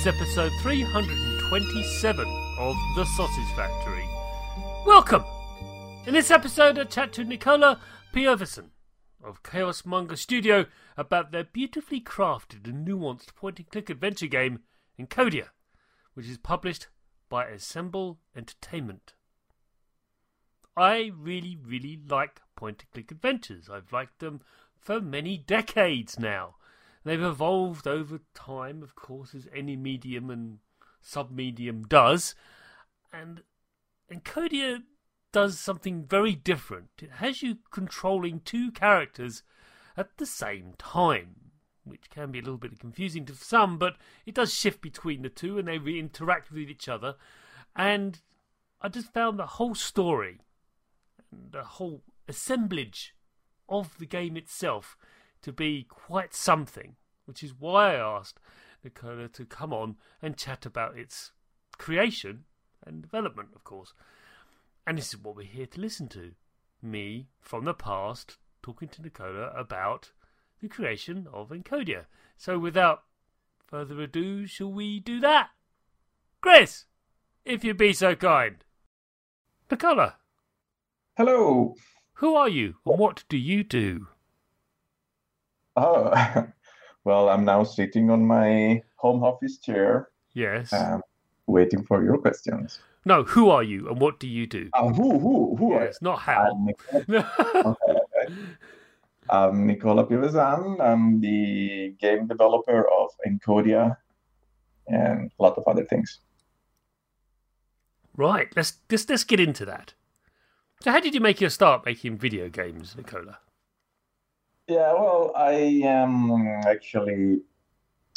Is episode 327 of The Sausage Factory. Welcome! In this episode, I chat to Nicola Piovesan of Chaosmonger Studio about their beautifully crafted and nuanced point and click adventure game, Encodya, which is published by Assemble Entertainment. I really, really like point and click adventures. I've liked them for many decades now. They've evolved over time, of course, as any medium and submedium does. And Encodya does something very different. It has you controlling two characters at the same time, which can be a little bit confusing to some, but it does shift between the two and they interact with each other. And I just found the whole story and the whole assemblage of the game itself to be quite something, which is why I asked Nicola to come on and chat about its creation and development, of course. And this is what we're here to listen to. Me, from the past, talking to Nicola about the creation of Encodya. So without further ado, shall we do that? Chris, if you'd be so kind. Nicola, Hello. who are you and what do you do? Oh, well, I'm now sitting on my home office chair, Yes. um, waiting for your questions. no, who are you and what do you do? Uh, who, who, who? are yes, not how. I'm Nicola, I'm Nicola Piovesan. I'm the game developer of Encodya and a lot of other things. right, let's, let's let's get into that. So how did you make your start making video games, Nicola? Yeah, well, I am actually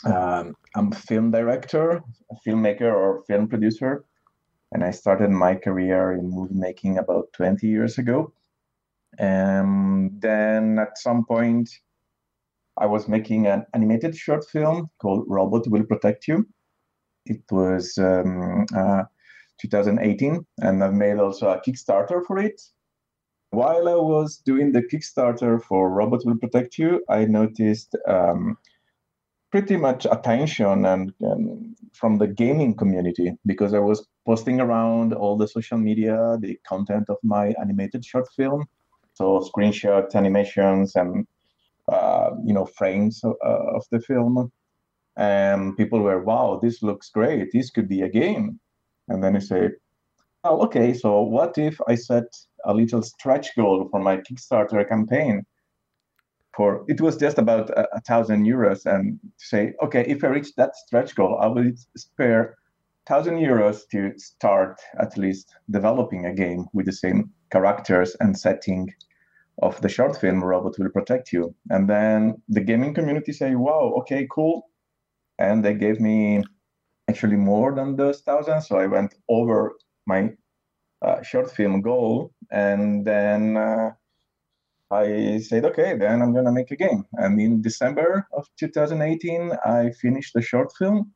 um, I'm film director, a filmmaker, or film producer, and I started my career in movie making about 20 years ago. And then at some point, I was making an animated short film called Robot Will Protect You. It was um, uh, 2018, and I've made also a Kickstarter for it. While I was doing the Kickstarter for Robot Will Protect You, I noticed um, pretty much attention and, and from the gaming community because I was posting around all the social media, the content of my animated short film, so screenshots, animations, and uh, you know frames of, uh, of the film. And people were, "Wow, this looks great! This could be a game." And then I say, "Oh, okay. So what if I set a little stretch goal for my Kickstarter campaign. For it was just about a, a thousand euros, and to say, okay, if I reach that stretch goal, I will spare thousand euros to start at least developing a game with the same characters and setting of the short film robot will protect you and then the gaming community say wow okay cool and they gave me actually more than those thousand so i went over my short film goal and then uh, i said okay then i'm gonna make a game. And in december of 2018 i finished the short film.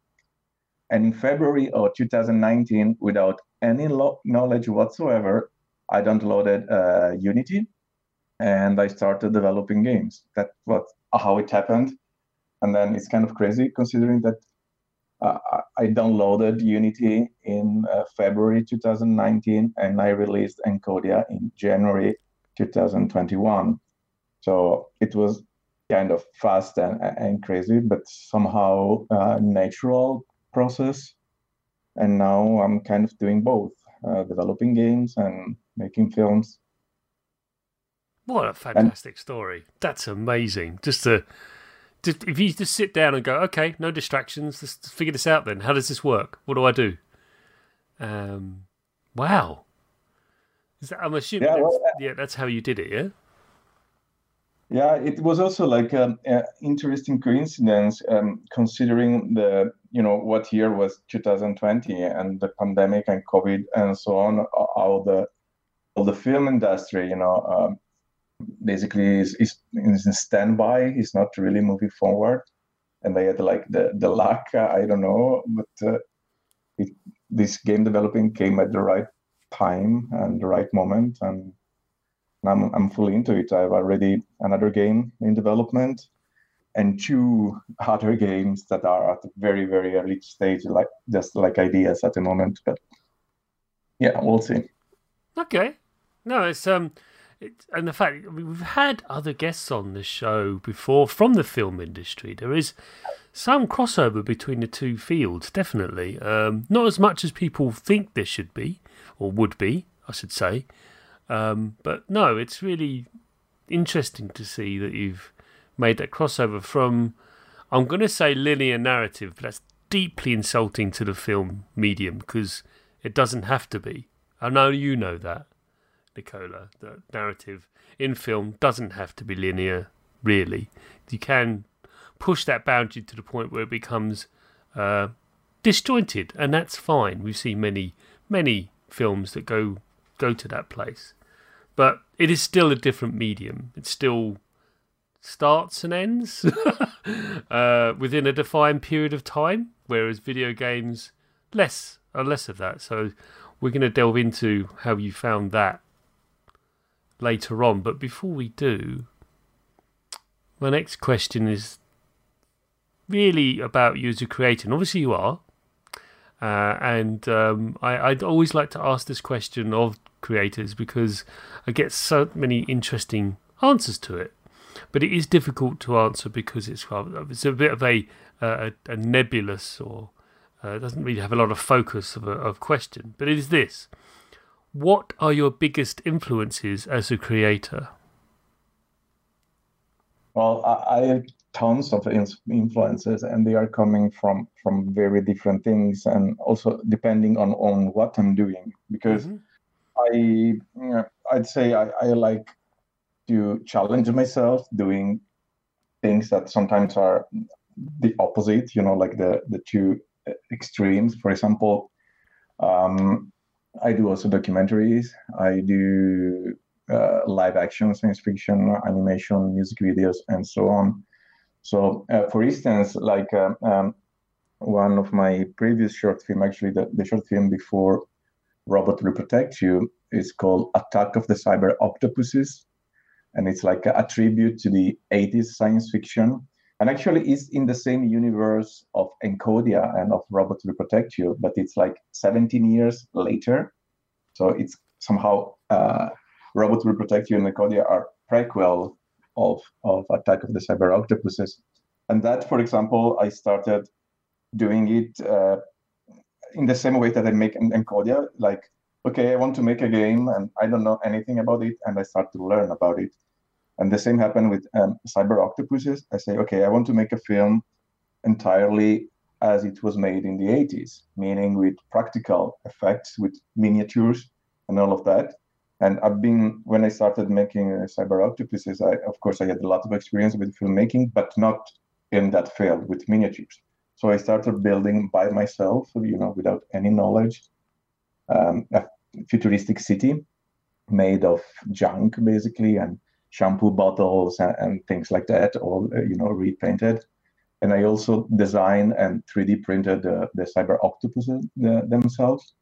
And in february of 2019 without any lo- knowledge whatsoever i downloaded uh, unity and I started developing games. That's what how it happened, and then it's kind of crazy considering that uh, I downloaded Unity in uh, February 2019 and I released Encodya in January 2021. So it was kind of fast and, and crazy, but somehow uh, natural process. And now I'm kind of doing both, uh, developing games and making films. What a fantastic and, story! That's amazing. Just to, just if you just sit down and go, okay, no distractions. Let's figure this out. Then, how does this work? What do I do? Um, wow. Is that, I'm assuming, yeah, well, that's, yeah, that's how you did it, yeah. Yeah, it was also like an interesting coincidence, um, considering the you know what year was 2020 and the pandemic and COVID and so on. All the all the film industry, you know, um, basically is, is, is in standby. He's not really moving forward. And they had like the, the luck, I don't know, but uh, it, this game developing came at the right time and the right moment. And I'm, I'm fully into it. I have already another game in development and two other games that are at a very, very early stage, like just like ideas at the moment. But yeah, we'll see. Okay. No, it's um it, and the fact I mean, we've had other guests on the show before from the film industry. There is some crossover between the two fields, definitely. Um, not as much as people think there should be, or would be, I should say. Um, but no, it's really interesting to see that you've made that crossover from, I'm going to say linear narrative, but that's deeply insulting to the film medium because it doesn't have to be. I know you know that. Nicola. The narrative in film doesn't have to be linear, really. You can push that boundary to the point where it becomes uh, disjointed, and that's fine. We've seen many, many films that go go to that place, but it is still a different medium. It still starts and ends uh, within a defined period of time, whereas video games less are less of that. So we're going to delve into how you found that later on. But before we do, my next question is really about you as a creator. And obviously, you are. Uh, and um, I, would always like to ask this question of creators because I get so many interesting answers to it. But it is difficult to answer because it's it's a bit of a a, a nebulous or uh, doesn't really have a lot of focus of a of question. But it is this: what are your biggest influences as a creator? Well, I, have tons of influences, and they are coming from from very different things, and also depending on on what I'm doing. Because mm-hmm. I, I'd say I, I like to challenge myself doing things that sometimes are the opposite. You know, like the the two extremes. For example, um, I do also documentaries. I do uh, live action, science fiction, animation, music videos, and so on. So, uh, for instance, like uh, um, one of my previous short film, actually the, the short film before Robot Will Protect You, is called Attack of the Cyber Octopuses, and it's like a, a tribute to the 80s science fiction and actually is in the same universe of Encodya and of Robot Will Protect You, but it's like 17 years later. So it's somehow uh, Robot Will Protect You and Encodya are prequel of, of Attack of the Cyber Octopuses. And that, for example, I started doing it uh, in the same way that I make Encodya, like okay, I want to make a game and I don't know anything about it, and I start to learn about it. And the same happened with um, Cyber Octopuses. I say, okay, I want to make a film entirely as it was made in the 80s, meaning with practical effects, with miniatures and all of that. And I've been, when I started making uh, Cyber Octopuses, I, of course, I had a lot of experience with filmmaking, but not in that field with miniatures. So I started building by myself, you know, without any knowledge, um, a futuristic city made of junk, basically, and shampoo bottles and, and things like that, all, uh, you know, repainted and I also designed and 3D printed uh, the cyber octopuses the, themselves.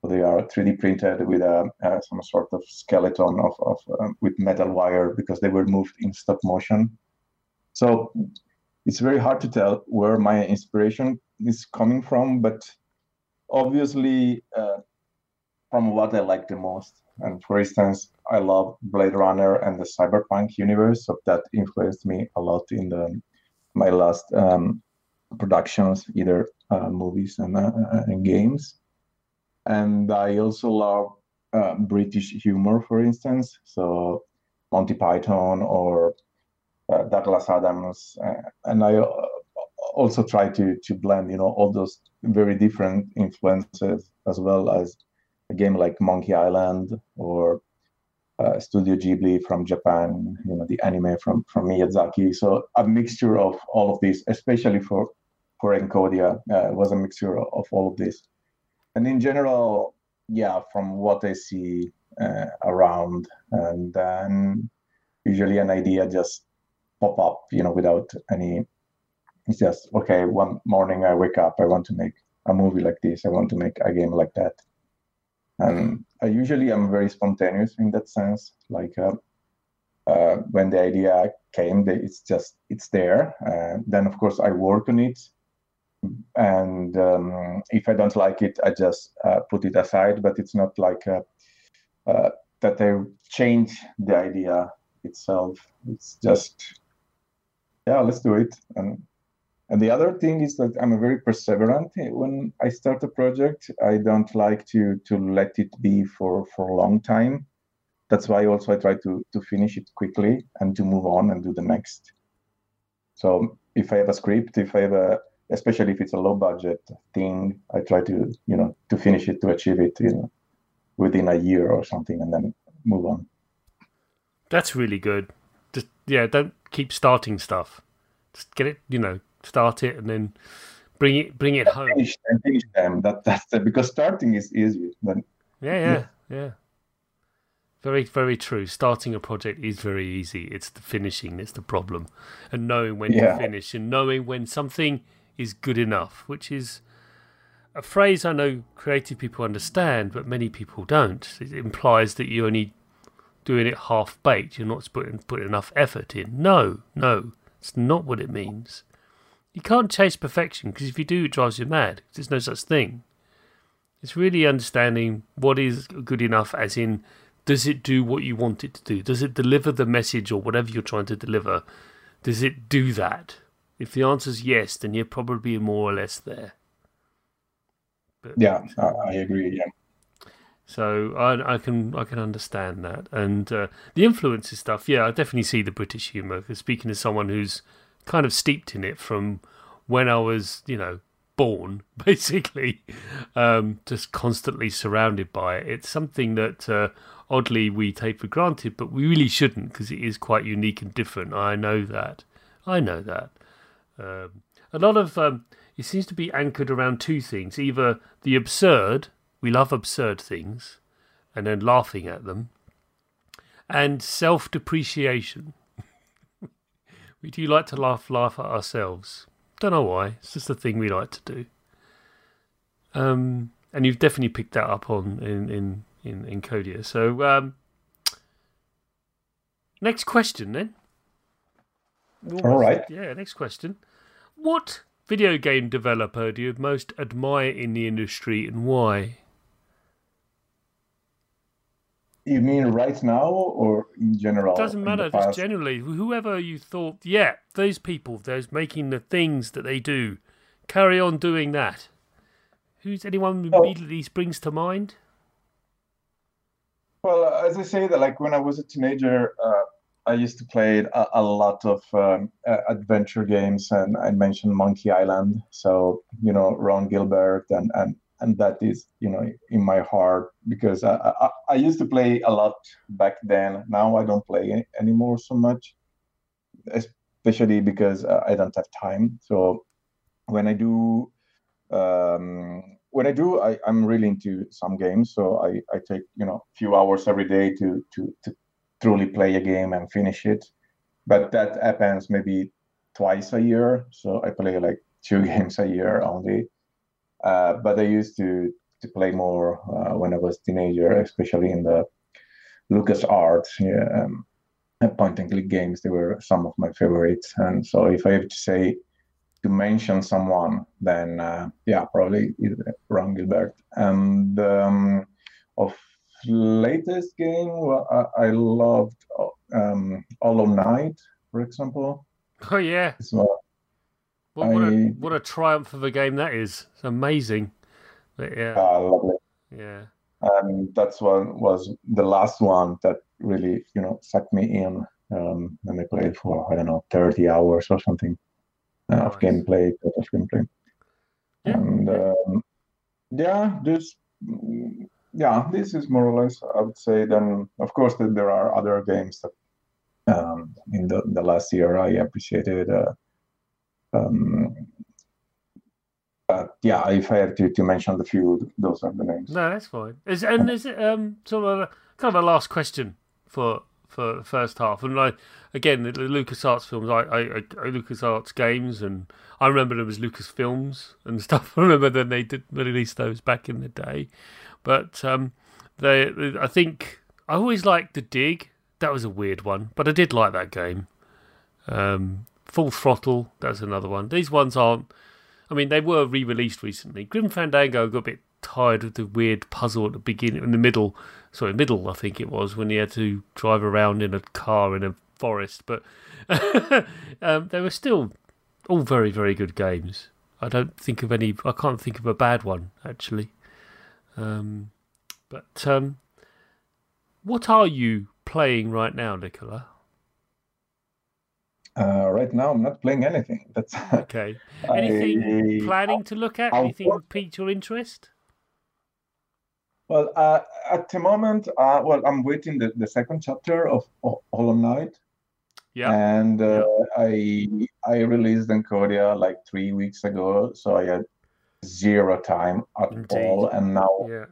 So they are 3D printed with a, uh, some sort of skeleton of, of um, with metal wire because they were moved in stop motion. So it's very hard to tell where my inspiration is coming from, but obviously uh, from what I like the most. And for instance, I love Blade Runner and the cyberpunk universe, so that influenced me a lot in the my last um, productions, either uh, movies and, uh, uh, and, games. And I also love uh, British humor, for instance. So Monty Python or uh, Douglas Adams, uh, and I also try to to blend, you know, all those very different influences, as well as a game like Monkey Island or uh, Studio Ghibli from Japan, you know, the anime from from Miyazaki. So a mixture of all of these, especially for for Encodya, uh, was a mixture of all of this. And in general, yeah, from what I see uh, around, and then usually an idea just pop up, you know, without any. It's just okay. One morning I wake up, I want to make a movie like this. I want to make a game like that and I usually am very spontaneous in that sense. Like uh, uh, when the idea came, it's just it's there. Uh, then of course I work on it, and um, if I don't like it, I just uh, put it aside. But it's not like uh, uh, that I change the idea itself. It's just yeah, let's do it and and the other thing is that I'm a very perseverant when I start a project. I don't like to to let it be for for a long time. That's why also I try to to finish it quickly and to move on and do the next. So if I have a script, if I have a especially if it's a low budget thing, I try to you know to finish it to achieve it you know within a year or something and then move on. That's really good. Just yeah, don't keep starting stuff. Just get it, you know, start it and then bring it bring it home. Finish them, finish them. That that's because starting is easy. Then yeah, yeah, yeah, yeah. Very, very true. Starting a project is very easy. It's the finishing that's the problem, and knowing when yeah. to finish and knowing when something is good enough, which is a phrase I know creative people understand, but many people don't. It implies that you're only doing it half baked. You're not putting put enough effort in. No, no, it's not what it means. You can't chase perfection because if you do, it drives you mad. There's no such thing. It's really understanding what is good enough, as in, does it do what you want it to do? Does it deliver the message or whatever you're trying to deliver? Does it do that? If the answer is yes, then you're probably more or less there. But, yeah, I agree. Yeah. So I, I can I can understand that, and uh, the influences stuff. Yeah, I definitely see the British humour. Speaking as someone who's kind of steeped in it from when I was, you know, born, basically, um, just constantly surrounded by it. It's something that uh, oddly we take for granted, but we really shouldn't because it is quite unique and different. I know that. I know that. Um, a lot of um, it seems to be anchored around two things: either the absurd, we love absurd things, and then laughing at them, and self-depreciation. We do like to laugh, laugh at ourselves. Don't know why. It's just a thing we like to do. Um, and you've definitely picked that up on in in in, in Codia. So um, next question then. All right. Yeah, next question. What video game developer do you most admire in the industry and why? You mean right now or in general? It doesn't matter. Just generally, whoever you thought, yeah, those people, those making the things that they do, carry on doing that. Who's anyone oh. immediately springs to mind? Well, as I say, that like when I was a teenager, uh, I used to play a, a lot of um, uh, adventure games, and I mentioned Monkey Island. So you know, Ron Gilbert, and and and that is you know in my heart because I, I, I used to play a lot back then. Now I don't play anymore so much, especially because uh, I don't have time. So when I do. Um, when I do, I, I'm really into some games. So I, I take, you know, a few hours every day to, to, to truly play a game and finish it. But that happens maybe twice a year. So I play like two games a year only. Uh, but I used to, to play more uh, when I was teenager, especially in the LucasArts yeah, um, point and click games. They were some of my favorites. And so if I have to say to mention someone, then uh, yeah, probably Ron Gilbert. And um, of latest game, well, I, I, loved um, Hollow Knight, for example. Oh yeah. So what, what, I, a, what a triumph of a game that is! It's amazing. But, yeah. Uh, lovely. Yeah. And that's one was the last one that really, you know, sucked me in. Um, and I played for I don't know, thirty hours or something nice. of gameplay, of gameplay. Yeah. And um, yeah, this yeah, this is more or less I would say. Then of course that there are other games that um, in the the last year I appreciated. Uh, um, but yeah, if I have to, to mention the few, those are the names. No, that's fine. Is and is it um sort of a, kind of a last question for for the first half. And I, again, the, the LucasArts films, I, I, I, LucasArts games, and I remember them as Lucas Films and stuff. I remember that they did release those back in the day. But um, they, I think I always liked the Dig. That was a weird one, but I did like that game. Um, Full Throttle, that's another one. These ones aren't. I mean, they were re-released recently. Grim Fandango got a bit tired of the weird puzzle at the beginning, in the middle, sorry, middle, I think it was, when he had to drive around in a car in a forest. But um, they were still all very, very good games. I don't think of any, I can't think of a bad one, actually. Um, but um, what are you playing right now, Nicola? Uh, right now, I'm not playing anything. That's okay. Anything I, planning to look at? Anything pique your interest? Well, uh, at the moment, uh, well, I'm waiting the, the second chapter of, of Hollow Knight. Yeah. And uh, I I released Encodya like three weeks ago, so I had zero time at Indeed. all. And now, yeah.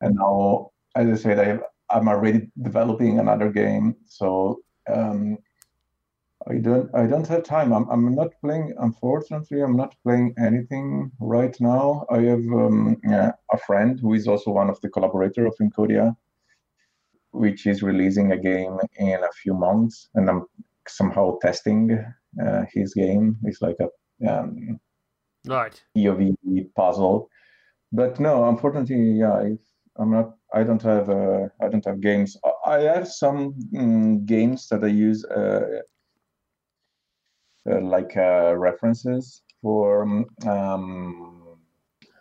And now, as I said, I, I'm already developing another game, so um, I don't I don't have time. I'm I'm not playing. Unfortunately, I'm not playing anything right now. I have um, yeah, a friend who is also one of the collaborators of Encodya, which is releasing a game in a few months, and I'm somehow testing uh, his game. It's like a um, right EOV puzzle. But no, unfortunately, yeah, I'm not. I don't have. Uh, I don't have games. I have some mm, games that I use. Uh, like uh, references for um,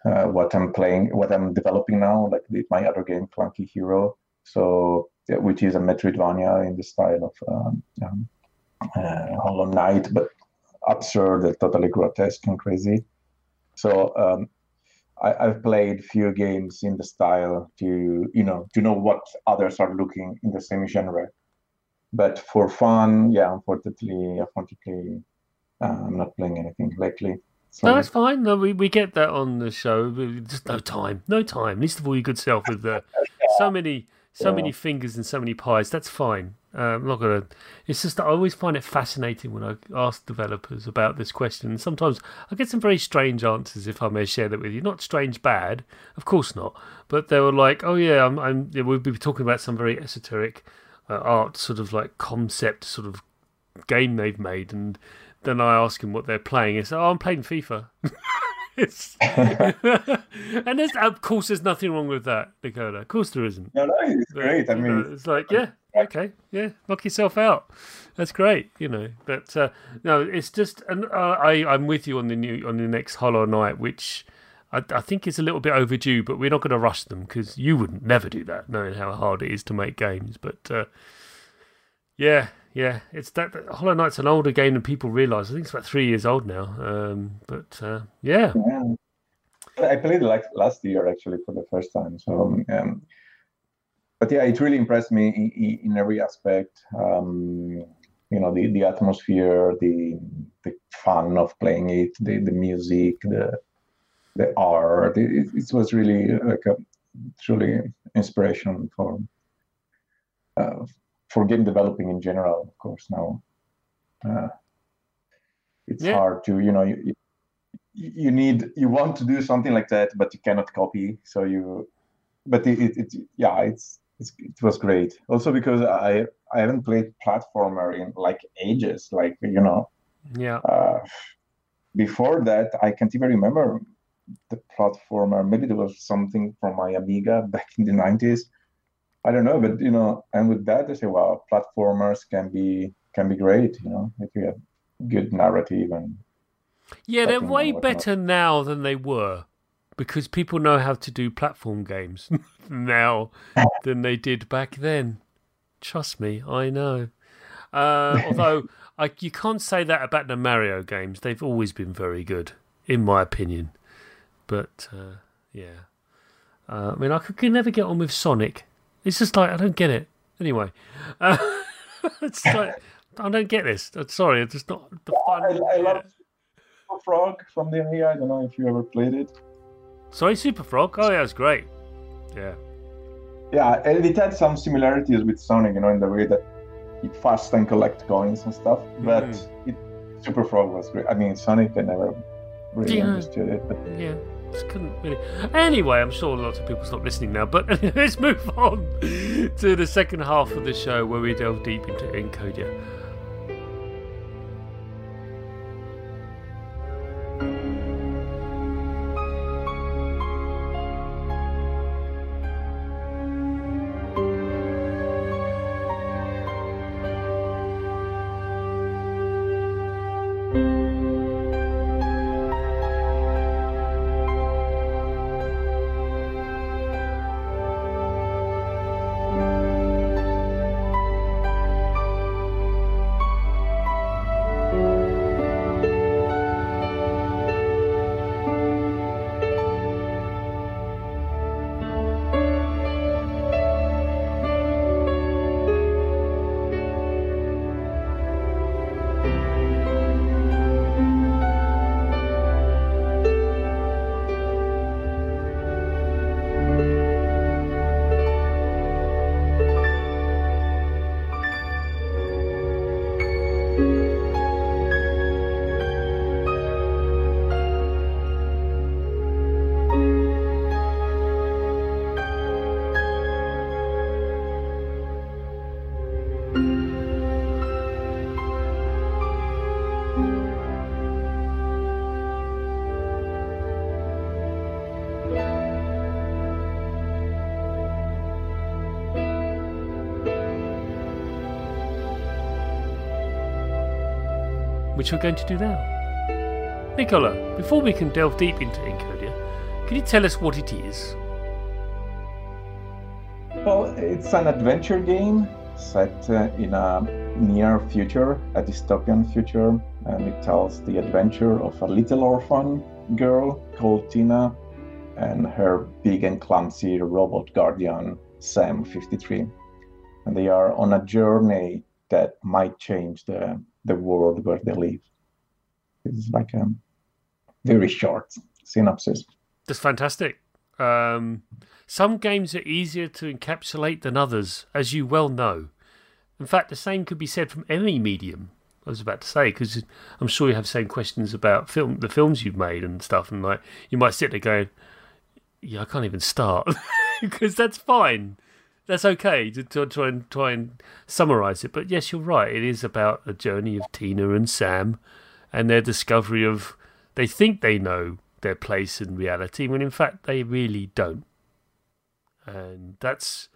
uh, what I'm playing, what I'm developing now, like the, my other game, Clunky Hero. So, which is a Metroidvania in the style of um, um, Hollow Knight, but absurd totally grotesque and crazy. So um, I, have played few games in the style to you know to know what others are looking in the same genre. But for fun, yeah, unfortunately, unfortunately, uh, I'm not playing anything lately. No, that's fine. No, we, we get that on the show. Just no time, no time. Least of all, your good self with uh, so many, so yeah. many fingers and so many pies. That's fine. Uh, I'm not gonna. It's just that I always find it fascinating when I ask developers about this question. And sometimes I get some very strange answers. If I may share that with you, not strange bad, of course not. But they were like, "Oh yeah, I'm." I'm yeah, we'll be talking about some very esoteric uh, art, sort of like concept, sort of game they've made, and then I ask him what they're playing. It's oh, I'm playing FIFA. and there's of course there's nothing wrong with that, Nicola. Of course there isn't. No, no, it's but, great. I mean, know, it's like yeah, okay, yeah, knock yourself out. That's great, you know. But uh, no, it's just, and uh, I I'm with you on the new on the next Hollow Knight, which I, I think it's a little bit overdue, but we're not going to rush them because you wouldn't never do that, knowing how hard it is to make games. But uh, yeah, yeah, it's that, that Hollow Knight's an older game than people realise. I think it's about three years old now. Um, but uh, yeah. yeah. I played it like last year actually for the first time. So, um, but yeah, it really impressed me in, in every aspect. Um, you know, the, the atmosphere, the the fun of playing it, the, the music, the the art. It, it was really like a truly inspiration for uh, for game developing in general. Of course, now uh, it's yeah. hard to you know you, you need you want to do something like that, but you cannot copy. So you, but it, it, it yeah, it's, it's it was great. Also because I I haven't played platformer in like ages. Like you know, yeah. Uh, before that, I can't even remember the platformer. Maybe there was something from my Amiga back in the nineties. I don't know, but you know, and with that, I say, wow, platformers can be can be great. You know, if you have good narrative and yeah, they're way better now than they were because people know how to do platform games now than they did back then. Trust me, I know. Uh, although I, you can't say that about the Mario games; they've always been very good, in my opinion. But uh, yeah, uh, I mean, I could, could, never get on with Sonic. It's just like I don't get it. Anyway, uh, it's like I don't get this. Sorry, it's just not the fun. I, I love Super Frog from the Amiga. I don't know if you ever played it. Sorry, Super Frog. Oh yeah, it's great. Yeah. Yeah, and it had some similarities with Sonic, you know, in the way that it fast and collect coins and stuff. But mm. it, Super Frog was great. I mean, Sonic, I never really yeah. understood it. But... Yeah. Just couldn't really. Anyway, I'm sure lots of people stop listening now, but let's move on to the second half of the show where we delve deep into Encodya. Which we're going to do now. Nicola, before we can delve deep into Encodya, can you tell us what it is? Well, it's an adventure game set uh, in a near future, a dystopian future, and it tells the adventure of a little orphan girl called Tina and her big and clumsy robot guardian, Sam 53. And they are on a journey that might change the the world where they live. It's like a very short synopsis. That's fantastic. Um, some games are easier to encapsulate than others, as you well know. In fact, the same could be said from any medium. I was about to say because I'm sure you have same questions about film, the films you've made and stuff, and like you might sit there going, "Yeah, I can't even start," because that's fine that's okay to, to, try and try and summarize it. But yes, you're right. It is about a journey of Tina and Sam and their discovery of they think they know their place in reality when in fact they really don't. And that's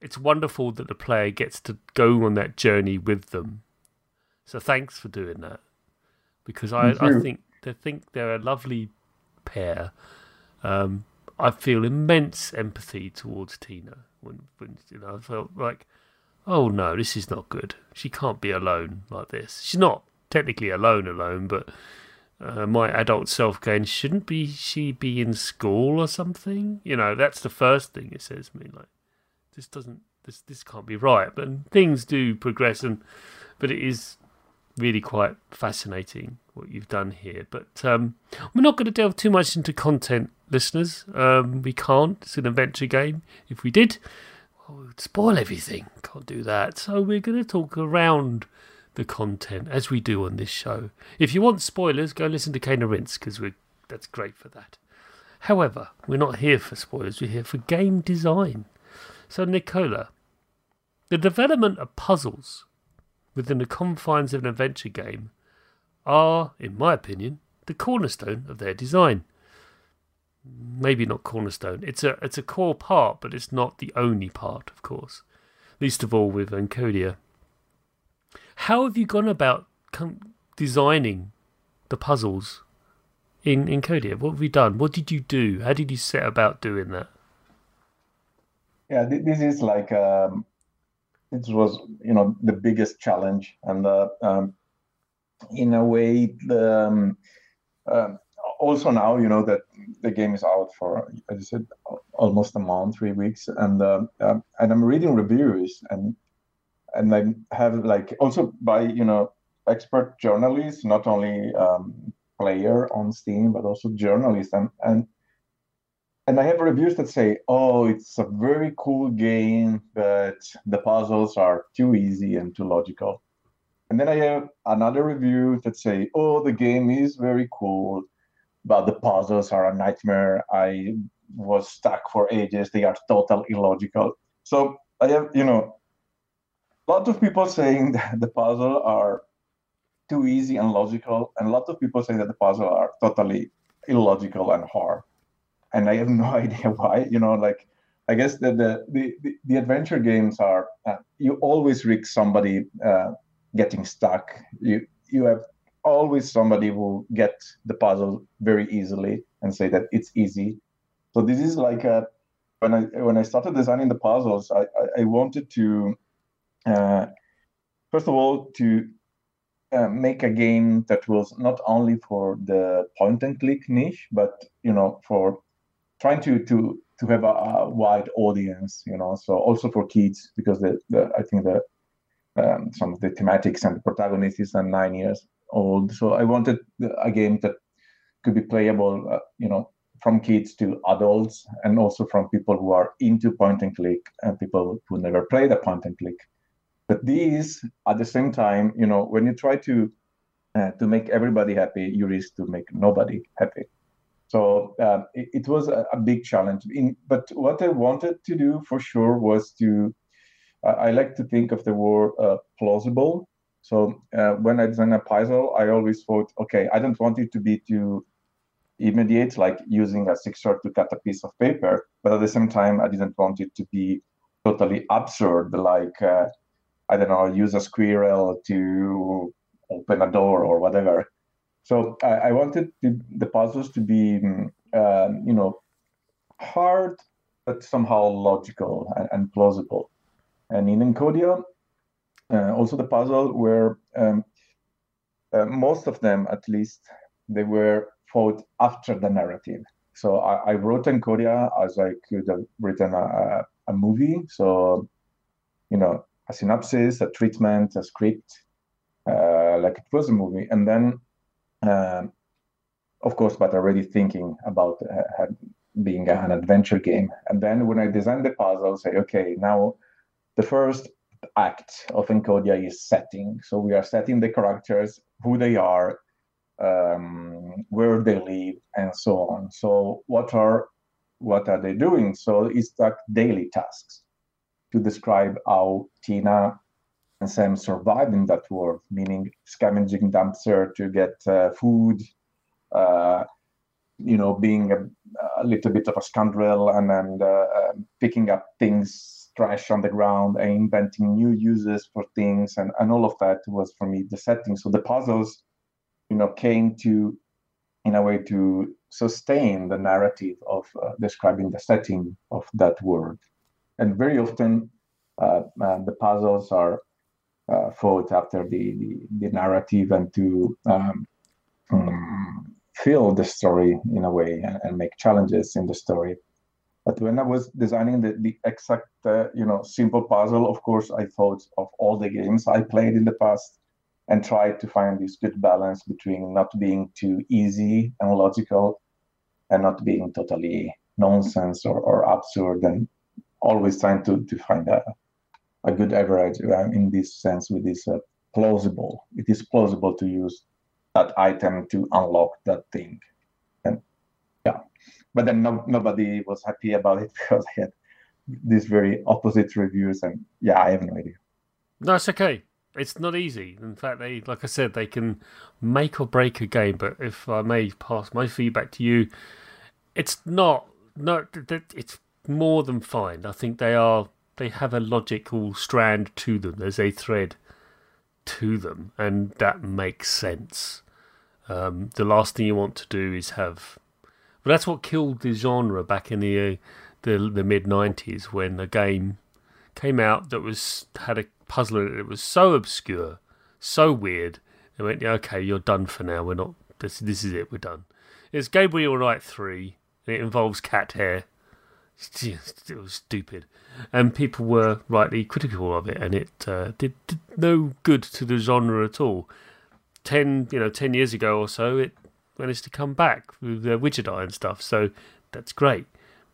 it's wonderful that the player gets to go on that journey with them. So thanks for doing that. Because I, I think they think they're a lovely pair Um, I feel immense empathy towards Tina when, when you know I felt like, oh no, this is not good. She can't be alone like this. She's not technically alone, alone, but uh, my adult self going, shouldn't be she be in school or something? You know, that's the first thing it says to me. Like, this doesn't, this this can't be right. But things do progress, and but it is really quite fascinating what you've done here. But um, we're not going to delve too much into content, listeners. Um, we can't. It's an adventure game. If we did, well, we would spoil everything. Can't do that. So we're going to talk around the content as we do on this show. If you want spoilers, go listen to Cane and Rinse because we that's great for that. However, we're not here for spoilers. We're here for game design. So, Nicola, the development of puzzles within the confines of an adventure game are, in my opinion, the cornerstone of their design. Maybe not cornerstone. It's a it's a core part, but it's not the only part, of course. Least of all with Encodya. How have you gone about designing the puzzles in Encodya? What have you done? What did you do? How did you set about doing that? Yeah, this is like um, it was you know the biggest challenge, and uh, um, in a way the um, uh, also now you know that the game is out for as I said almost a month, three weeks, and uh, um, and I'm reading reviews and and I have like also by you know expert journalists, not only um, player on Steam but also journalists, and and and I have reviews that say, "Oh, it's a very cool game, but the puzzles are too easy and too logical." And then I have another review that say, "Oh, the game is very cool, but the puzzles are a nightmare. I was stuck for ages. They are total illogical." So I have, you know, lot of people saying that the puzzle are too easy and logical, and a lot of people say that the puzzle are totally illogical and hard and I have no idea why. You know, like I guess that the the, the adventure games are uh, you always risk somebody uh, getting stuck. You you have always somebody who get the puzzle very easily and say that it's easy. So this is like a, when I when I started designing the puzzles, I I, I wanted to uh, first of all to uh, make a game that was not only for the point and click niche, but you know for trying to to to have a, a, wide audience, you know, so also for kids because the, the I think the um, some of the thematics and the protagonist is uh, nine years old. So I wanted a game that could be playable, uh, you know, from kids to adults, and also from people who are into point and click and people who never played a point and click. But these, at the same time, you know, when you try to uh, to make everybody happy, you risk to make nobody happy. So uh, it, it, was a, a, big challenge. In, but what I wanted to do for sure was to, uh, I like to think of the word uh, plausible. So uh, when I design a puzzle, I always thought, okay, I don't want it to be too immediate, like using a scissor to cut a piece of paper. But at the same time, I didn't want it to be totally absurd, like, uh, I don't know, use a squirrel to open a door or whatever. So I, I wanted the, the, puzzles to be, um, you know, hard but somehow logical and, and plausible. And in Encodya, uh, also the puzzle were um, uh, most of them, at least, they were fought after the narrative. So I, I wrote Encodya as I could have written a, a movie. So, you know, a synopsis, a treatment, a script, uh, like it was a movie. And then um, of course, but already thinking about uh, being an adventure game. And then when I design the puzzle, say, okay, now the first act of Encodya is setting. So we are setting the characters, who they are, um, where they live, and so on. So what are what are they doing? So it's like daily tasks to describe how Tina and Sam survived in that world, meaning scavenging dumpster to get uh, food, uh, you know, being a, a, little bit of a scoundrel and then uh, um, picking up things, trash on the ground, and inventing new uses for things, and, and all of that was for me the setting. So the puzzles, you know, came to in a way to sustain the narrative of uh, describing the setting of that world. And very often, uh, uh, the puzzles are uh, after the, the, the, narrative and to um, um, fill the story in a way and, and, make challenges in the story. But when I was designing the, the exact, uh, you know, simple puzzle, of course, I thought of all the games I played in the past and tried to find this good balance between not being too easy and logical and not being totally nonsense or, or absurd and always trying to, to find a, a good average uh, in this sense with this uh, plausible it is plausible to use that item to unlock that thing and yeah but then no, nobody was happy about it because i had these very opposite reviews and yeah i have no idea No, it's okay it's not easy. In fact, they, like I said, they can make or break a game. But if I may pass my feedback to you, it's not. No, it's more than fine. I think they are. They have a logical strand to them. There's a thread to them, and that makes sense. Um, the last thing you want to do is have. But that's what killed the genre back in the uh, the, the mid '90s when a game came out that was had a puzzler it. It was so obscure, so weird. They went, yeah, okay, you're done for now. We're not. This, this is it. We're done. It's Gabriel Knight three. It involves cat hair. It was stupid, and people were rightly critical of it, and it uh, did, did, no good to the genre at all. Ten, you know, ten years ago or so, it managed to come back with uh, Witcher Die and stuff. So that's great,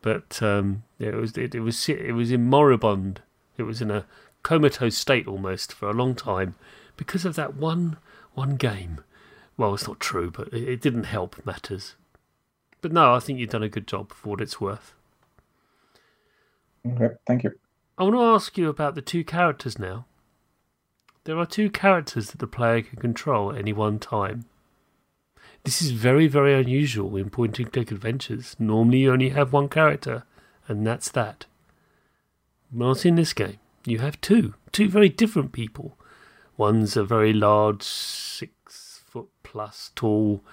but um, it was it, it was it was in moribund. It was in a comatose state almost for a long time because of that one one game. Well, it's not true, but it, it didn't help matters. But no, I think you've done a good job for what it's worth. Okay, thank you. I want to ask you about the two characters now. There are two characters that the player can control at any one time. This is very, very unusual in point and click adventures. Normally, you only have one character, and that's that. Not in this game. You have two, two very different people. One's a very large, six foot plus tall,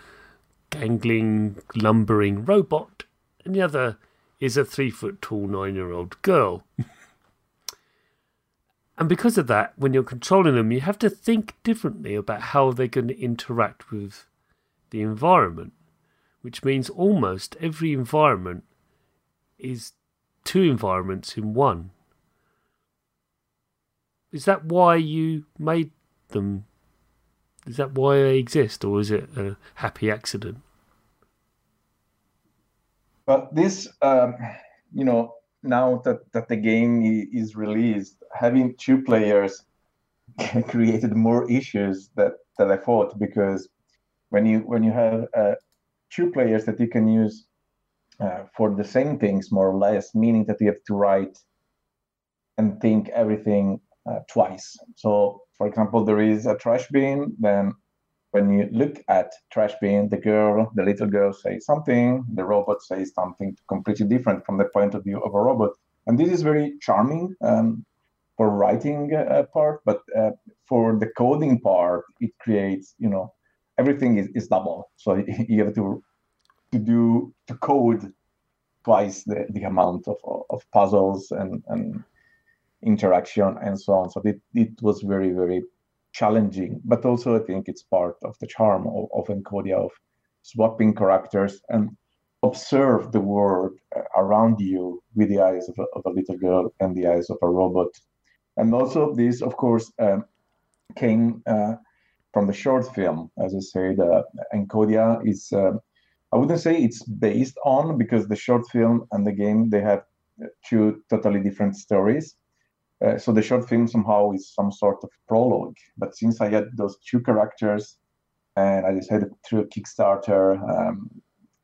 gangling, lumbering robot, and the other is a three foot tall nine year old girl. and because of that, when you're controlling them, you have to think differently about how they're going to interact with the environment, which means almost every environment is two environments in one. Is that why you made them? Is that why they exist, or is it a happy accident? But this, um, you know, now that, that the game is released, having two players created more issues that, that I thought because when you when you have uh, two players that you can use uh, for the same things more or less, meaning that you have to write and think everything uh, twice. So, for example, there is a trash bin. Then, when you look at trash bin, the girl, the little girl, says something. The robot says something completely different from the point of view of a robot. And this is very charming um, for writing uh, part, but uh, for the coding part, it creates, you know, everything is, is double. So you have to to do to code twice the, the amount of, of puzzles and, and interaction and so on. So it, it was very, very challenging, but also I think it's part of the charm of, of Encodya of swapping characters and observe the world uh, around you with the eyes of a, of a little girl and the eyes of a robot. And also this, of course, um, came uh, from the short film. As I said, uh, Encodya is, uh, I wouldn't say it's based on because the short film and the game, they have two totally different stories. Uh, so the short film somehow is some sort of prologue. But since I had those two characters, and I decided through Kickstarter, um,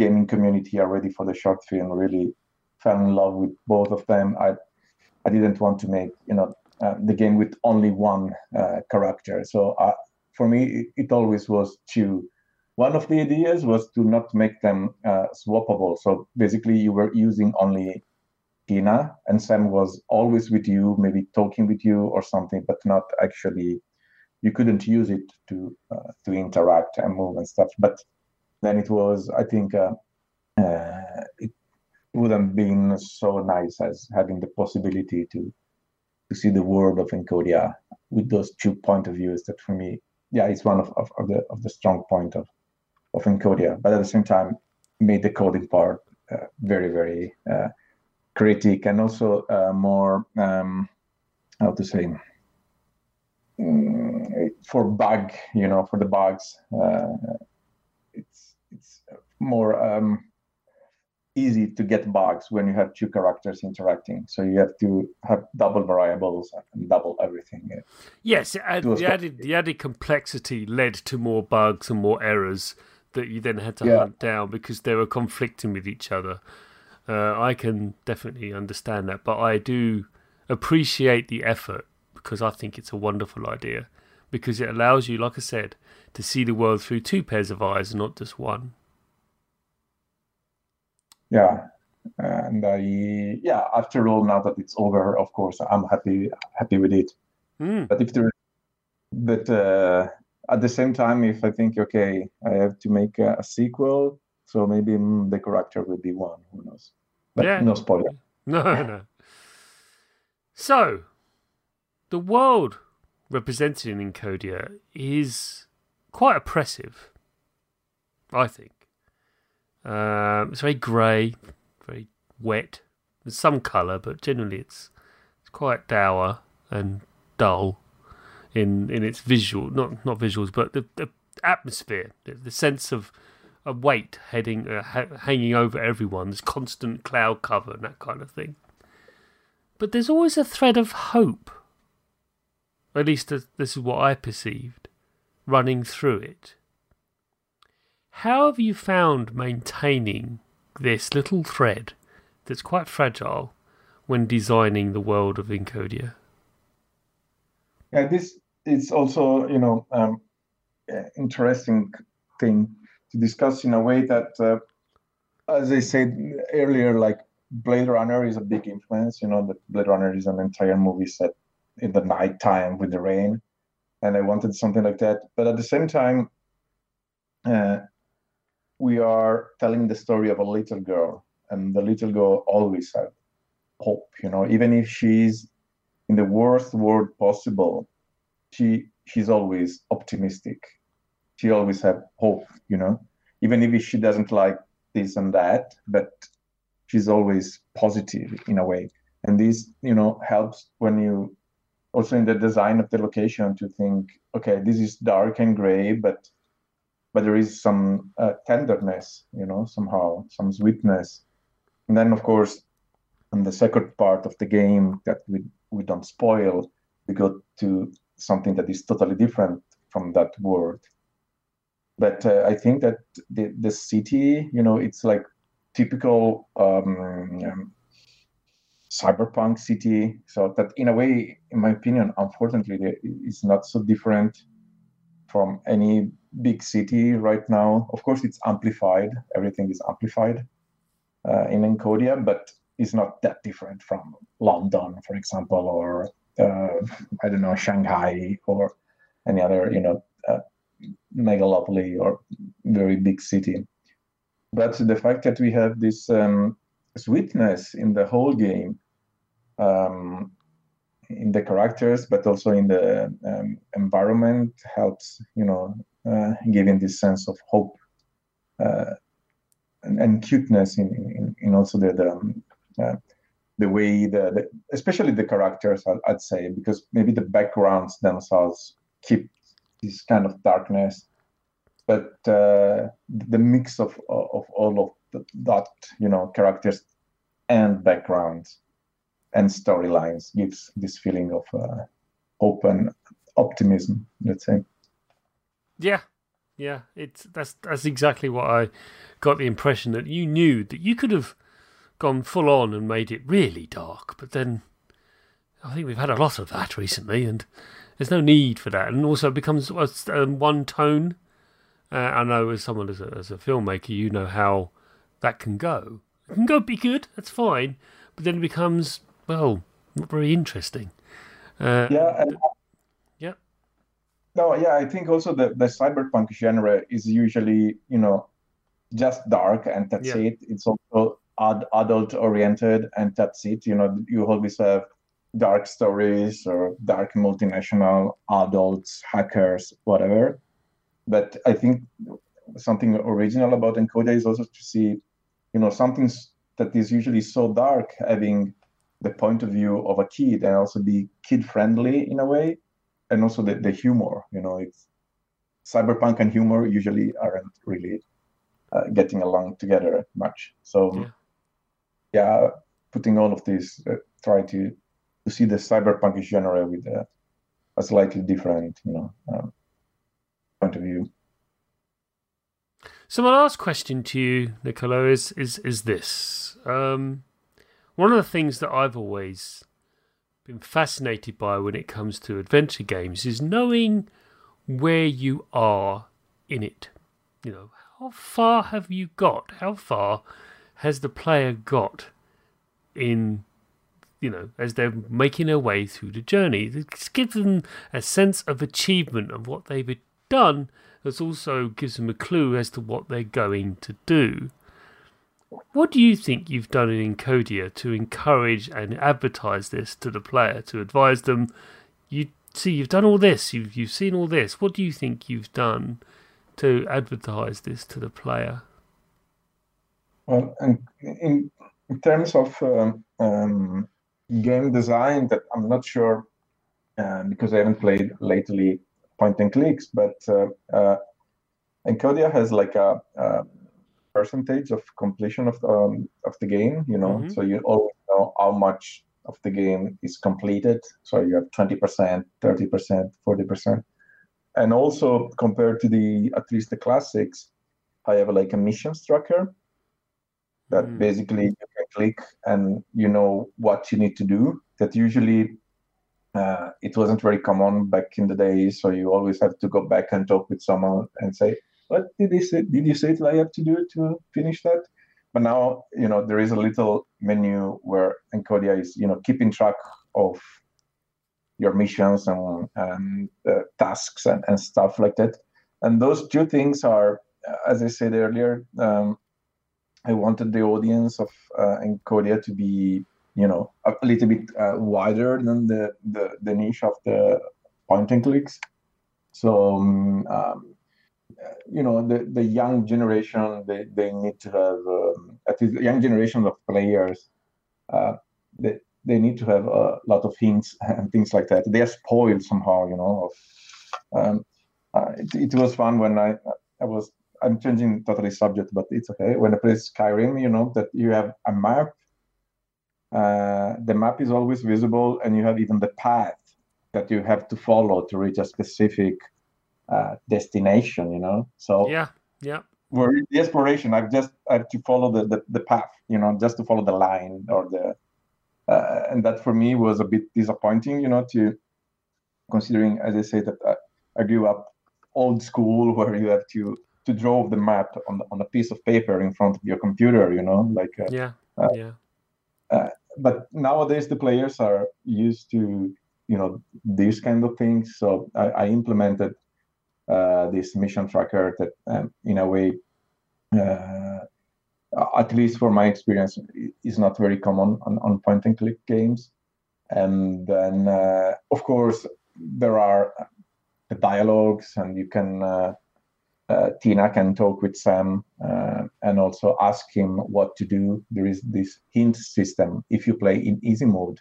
gaming community already for the short film. Really fell in love with both of them. I I didn't want to make you know uh, the game with only one uh, character. So uh, for me, it, it, always was two. One of the ideas was to not make them uh, swappable. So basically, you were using only Tina, and Sam was always with you, maybe talking with you or something, but not actually. You couldn't use it to uh, to interact and move and stuff. But then it was, I think, uh, uh, it wouldn't been so nice as having the possibility to to see the world of Encodya with those two point of views. That for me, yeah, it's one of, of, of the of the strong point of of Encodya, but at the same time, made the coding part uh, very very uh, critic and also uh, more um, how to say mm, for bug you know for the bugs uh, it's it's more um, easy to get bugs when you have two characters interacting so you have to have double variables and double everything yes the added the added complexity led to more bugs and more errors that you then had to yeah. hunt down because they were conflicting with each other. Uh, I can definitely understand that, but I do appreciate the effort because I think it's a wonderful idea because it allows you, like I said, to see the world through two pairs of eyes and not just one. Yeah, and I yeah. After all, now that it's over, of course, I'm happy happy with it. Mm. But if there, but uh, at the same time, if I think, okay, I have to make a, a sequel, so maybe mm, the character will be one. Who knows? But yeah. no spoiler. No, no. So, the world represented in Encodya is quite oppressive, I think. Um, it's very grey, very wet. There's some colour, but generally it's it's quite dour and dull in in its visual, not not visuals, but the, the atmosphere, the, the sense of a weight heading uh, ha- hanging over everyone, this constant cloud cover and that kind of thing. But there's always a thread of hope. At least this is what I perceived, running through it. How have you found maintaining this little thread that's quite fragile when designing the world of Encodya? Yeah, this is also you know um, interesting thing to discuss in a way that, uh, as I said earlier, like Blade Runner is a big influence. You know, that Blade Runner is an entire movie set in the night time with the rain, and I wanted something like that. But at the same time, uh, we are telling the story of a little girl, and the little girl always had hope. You know, even if she's in the worst world possible, she she's always optimistic. She always have hope, you know, even if she doesn't like this and that, but she's always positive in a way. And this, you know, helps when you also in the design of the location to think, okay, this is dark and gray, but but there is some uh, tenderness, you know, somehow some sweetness. And then, of course, in the second part of the game that we we don't spoil, we go to something that is totally different from that world. But uh, I think that the the city, you know, it's like typical um, um, cyberpunk city. So that, in a way, in my opinion, unfortunately, it's not so different from any big city right now. Of course, it's amplified. Everything is amplified uh, in Encodya, but it's not that different from London, for example, or uh, I don't know Shanghai or any other you know uh, megalopoly or very big city. But the fact that we have this um, sweetness in the whole game, um, in the characters, but also in the um, environment, helps you know uh, giving this sense of hope uh, and, and, cuteness in, in, in also the, the um, uh, the way the, the especially the characters I'd, I'd, say because maybe the backgrounds themselves keep this kind of darkness but uh, the mix of of all of that you know characters and backgrounds and storylines gives this feeling of uh, optimism let's say yeah yeah it's that's that's exactly what i got the impression that you knew that you could have gone full on and made it really dark. But then I think we've had a lot of that recently, and there's no need for that. And also, it becomes um, one tone. Uh, I know as someone as a, as a filmmaker, you know how that can go. It can go be good, that's fine, but then it becomes well not very interesting. Uh, yeah. And, yeah. No, yeah, I think also the the cyberpunk genre is usually you know just dark and that's Yeah. it. It's also ad- adult oriented and that's it. You know, you always have dark stories or dark multinational adults, hackers, whatever. But I think something original about Encodya is also to see, you know, something that is usually so dark having the point of view of a kid and also be kid friendly in a way and also the, the humor you know it's cyberpunk and humor usually aren't really uh, getting along together much so Yeah. yeah, putting all of this uh, try to to see the cyberpunk genre with a, a slightly different you know um, point of view So my last question to you, Nicola, is is is this. Um, one of the things that I've always been fascinated by when it comes to adventure games is knowing where you are in it. You know, how far have you got? How far has the player got in you know, as they're making their way through the journey. It gives them a sense of achievement of what they've done, as also gives them a clue as to what they're going to do. What do you think you've done in Encodya to encourage and advertise this to the player, to advise them, you see, you've done all this, you've, you've seen all this. What do you think you've done to advertise this to the player? Well, in, in terms of um, um, game design, that I'm not sure uh, because I haven't played lately point and clicks, but uh, uh, Encodya has like a, a percentage of completion of the, um, of the game. You know, Mhm. so you always know how much of the game is completed. So you have twenty percent, thirty percent, forty percent, and also compared to the at least the classics, I have like a missions tracker that Mm. basically click and you know what you need to do. That usually uh, it wasn't very common back in the days, so you always have to go back and talk with someone and say, "What did you say? Did you say that I have to do to finish that?" But now you know there is a little menu where Encodya is you know keeping track of your missions and, and uh, tasks and, and stuff like that. And those two things are, as I said earlier, um, I wanted the audience of uh, Encodya to be, you know, a little bit uh, wider than the, the, the niche of the point and clicks. So, um, um, you know, the, the young generation, they, they need to have, um, at least the young generation of players, uh, they, they need to have a lot of hints and things like that. They are spoiled somehow, you know. Of, um, uh, it, it was fun when I I was I'm changing totally subject, but it's okay. When I play Skyrim, you know that you have a map. Uh, the map is always visible, and you have even the path that you have to follow to reach a specific uh, destination. You know, so Yeah, yeah. where in the exploration, I've just I have to follow the, the, the path. You know, just to follow the line or the uh, and that for me was a bit disappointing. You know, to considering as I say that I, I grew up old school where you have to to draw the map on on a piece of paper in front of your computer. You know, like uh, Yeah, Uh, yeah. but nowadays the players are used to you know these kind of things so i, I implemented uh, this mission tracker that um, in a way uh, at least for my experience is not very common on, on point and click games and then uh, of course there are the dialogues and you can uh, Tina can talk with Sam uh, and also ask him what to do. There is this hint system if you play in easy mode,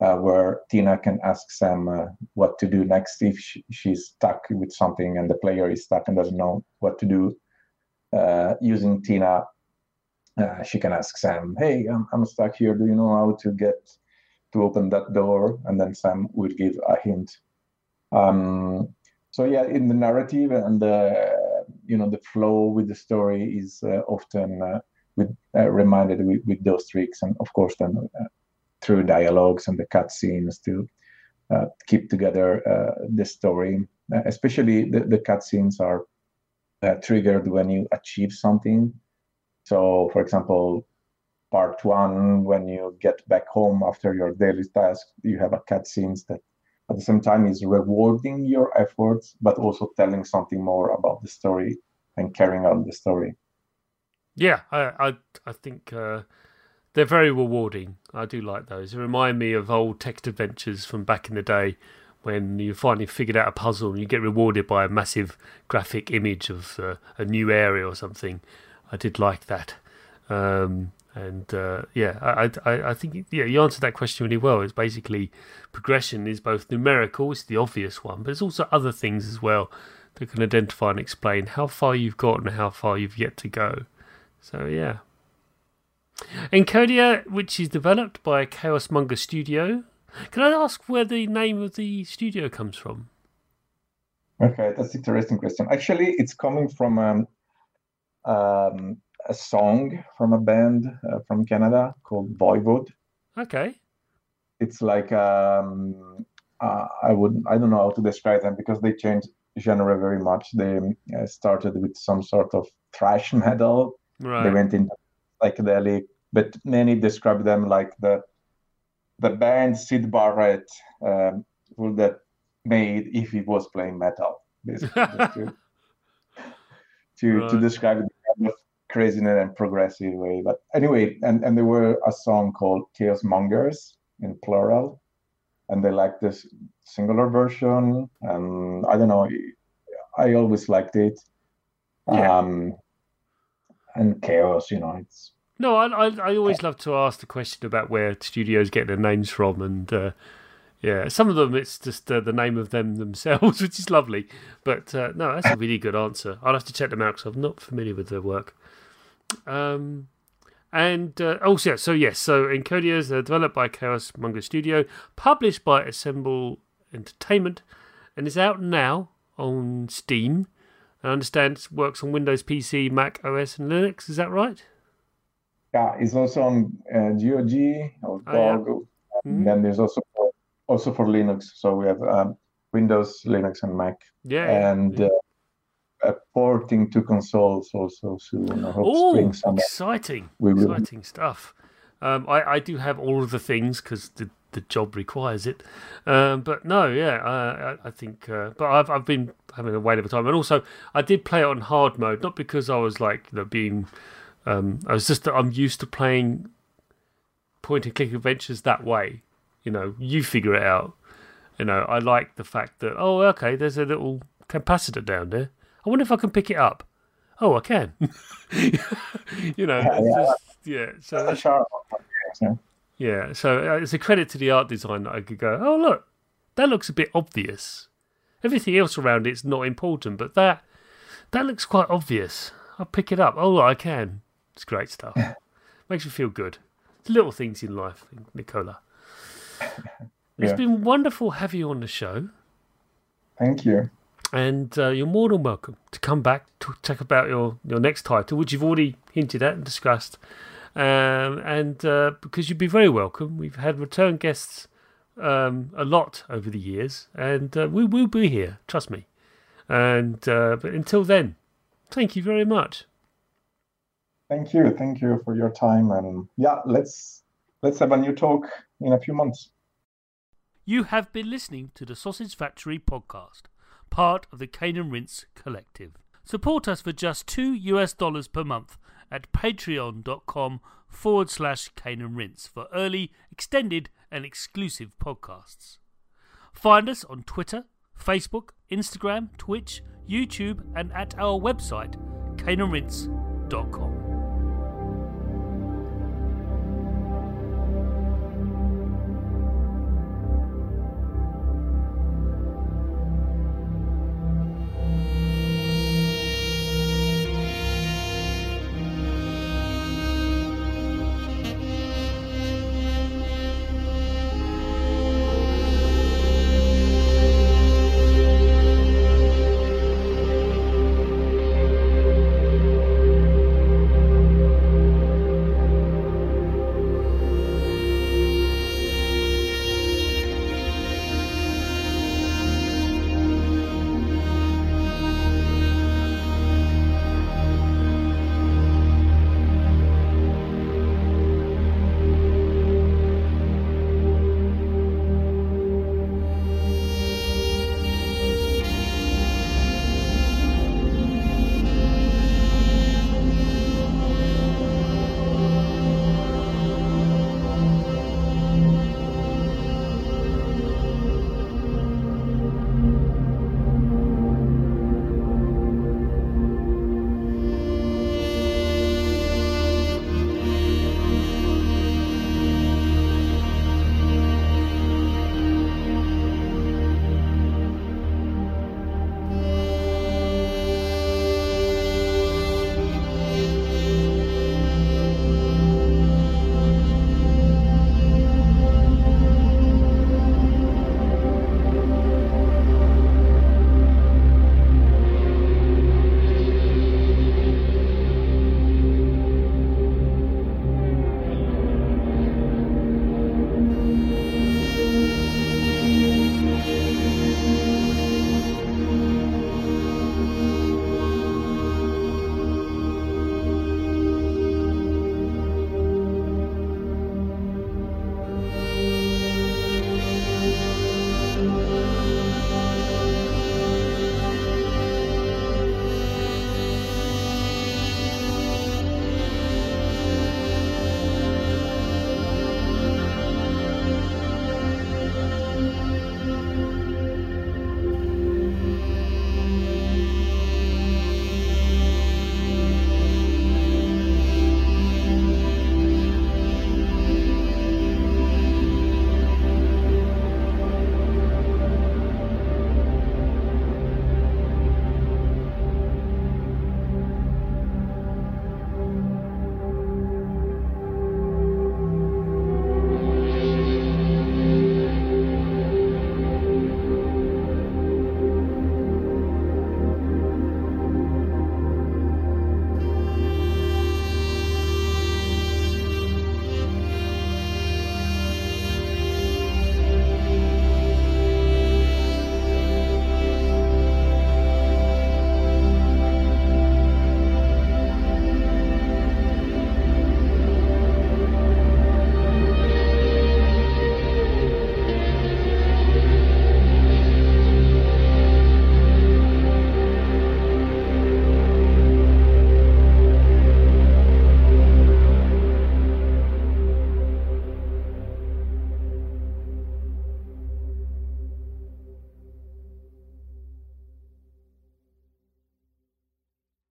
uh, where Tina can ask Sam uh, what to do next if she, she's stuck with something and the player is stuck and doesn't know what to do. Uh, using Tina, uh, she can ask Sam, "Hey, I'm, I'm stuck here. Do you know how to get to open that door?" And then Sam would give a hint. Um, so yeah, in the narrative and the you know the flow with the story is uh, often uh, with uh, reminded with, with those tricks, and of course then through dialogues and the cutscenes to keep together the story. Especially the, the cutscenes are triggered when you achieve something. So, for example, part one, when you get back home after your daily task, you have a cutscenes that at the same time is rewarding your efforts, but also telling something more about the story and carrying out the story. Yeah, I I, I think uh, they're very rewarding. I do like those. They remind me of old text adventures from back in the day when you finally figured out a puzzle and you get rewarded by a massive graphic image of uh, a new area or something. I did like that. Um, and uh, yeah, I, I, I think yeah, you answered that question really well. It's basically progression is both numerical, it's the obvious one, but it's also other things as well that can identify and explain how far you've got and how far you've yet to go. So yeah. Encodya, which is developed by Chaosmonger Studio. Can I ask where the name of the studio comes from? Okay, that's an interesting question. Actually, it's coming from um, um, a song from a band uh, from Canada called Voivod. Okay. It's like um, uh, I would I don't know how to describe them because they changed genre very much. They uh, started with some sort of thrash metal. Right. They went into psychedelic, but many describe them like the the band Syd Barrett um, would have made if he was playing metal, basically, to to, right. to describe the kind of craziness and progressive way. But anyway, and and there were a song called Chaos Mongers in plural, and they liked this singular version. And I don't know, I always liked it. Yeah. Um, and chaos, you know, it's no, I, I, I always love to ask the question about where studios get their names from, and uh, yeah, some of them it's just uh, the name of them themselves, which is lovely. But uh, no, that's a really good answer. I'll have to check them out because I'm not familiar with their work. Um, and uh, oh, yeah, so yes, so Encodya's are developed by Chaosmonger Studio, published by Assemble Entertainment, and is out now on Steam. I understand it works on Windows, PC, Mac OS, and Linux. Is that right? Yeah, it's also on uh, GOG or Oh, yeah. Mhm. Then there's also for, also for Linux. So we have um, Windows, Linux, and Mac, Yeah. yeah, and yeah. uh, uh, porting to consoles also soon. I hope Oh, spring summer. exciting! We will. Exciting stuff. Um, I, I do have all of the things because the, the job requires it. Um, but no, yeah, I, I, I think. Uh, but I've I've been having a wait of a time, and also I did play it on hard mode, not because I was like you know being. Um, I was just that I'm used to playing point and click adventures that way. You know, you figure it out. You know, I like the fact that oh, okay, there's a little capacitor down there. I wonder if I can pick it up. Oh, I can. you know, Yeah, yeah. just, yeah. So That's yeah. yeah, so uh, it's a credit to the art design that I could go, oh look, that looks a bit obvious. Everything else around it's not important, but that that looks quite obvious. I'll pick it up. Oh, I can. It's great stuff. Makes me feel good. It's little things in life, Nicola. It's been wonderful having you on the show, Thank you. And uh, you're more than welcome to come back to talk about your, your next title, which you've already hinted at and discussed. Um, and uh, because you'd be very welcome, we've had return guests um, a lot over the years, and uh, we will be here, trust me. And uh, but until then, thank you very much. Thank you. Thank you for your time. And yeah, let's let's have a new talk in a few months. You have been listening to the Sausage Factory podcast, part of the Cane and Rinse Collective. Support us for just two US dollars per month at patreon.com forward slash Cane and Rinse for early, extended, and exclusive podcasts. Find us on Twitter, Facebook, Instagram, Twitch, YouTube, and at our website, caneandrinse.com.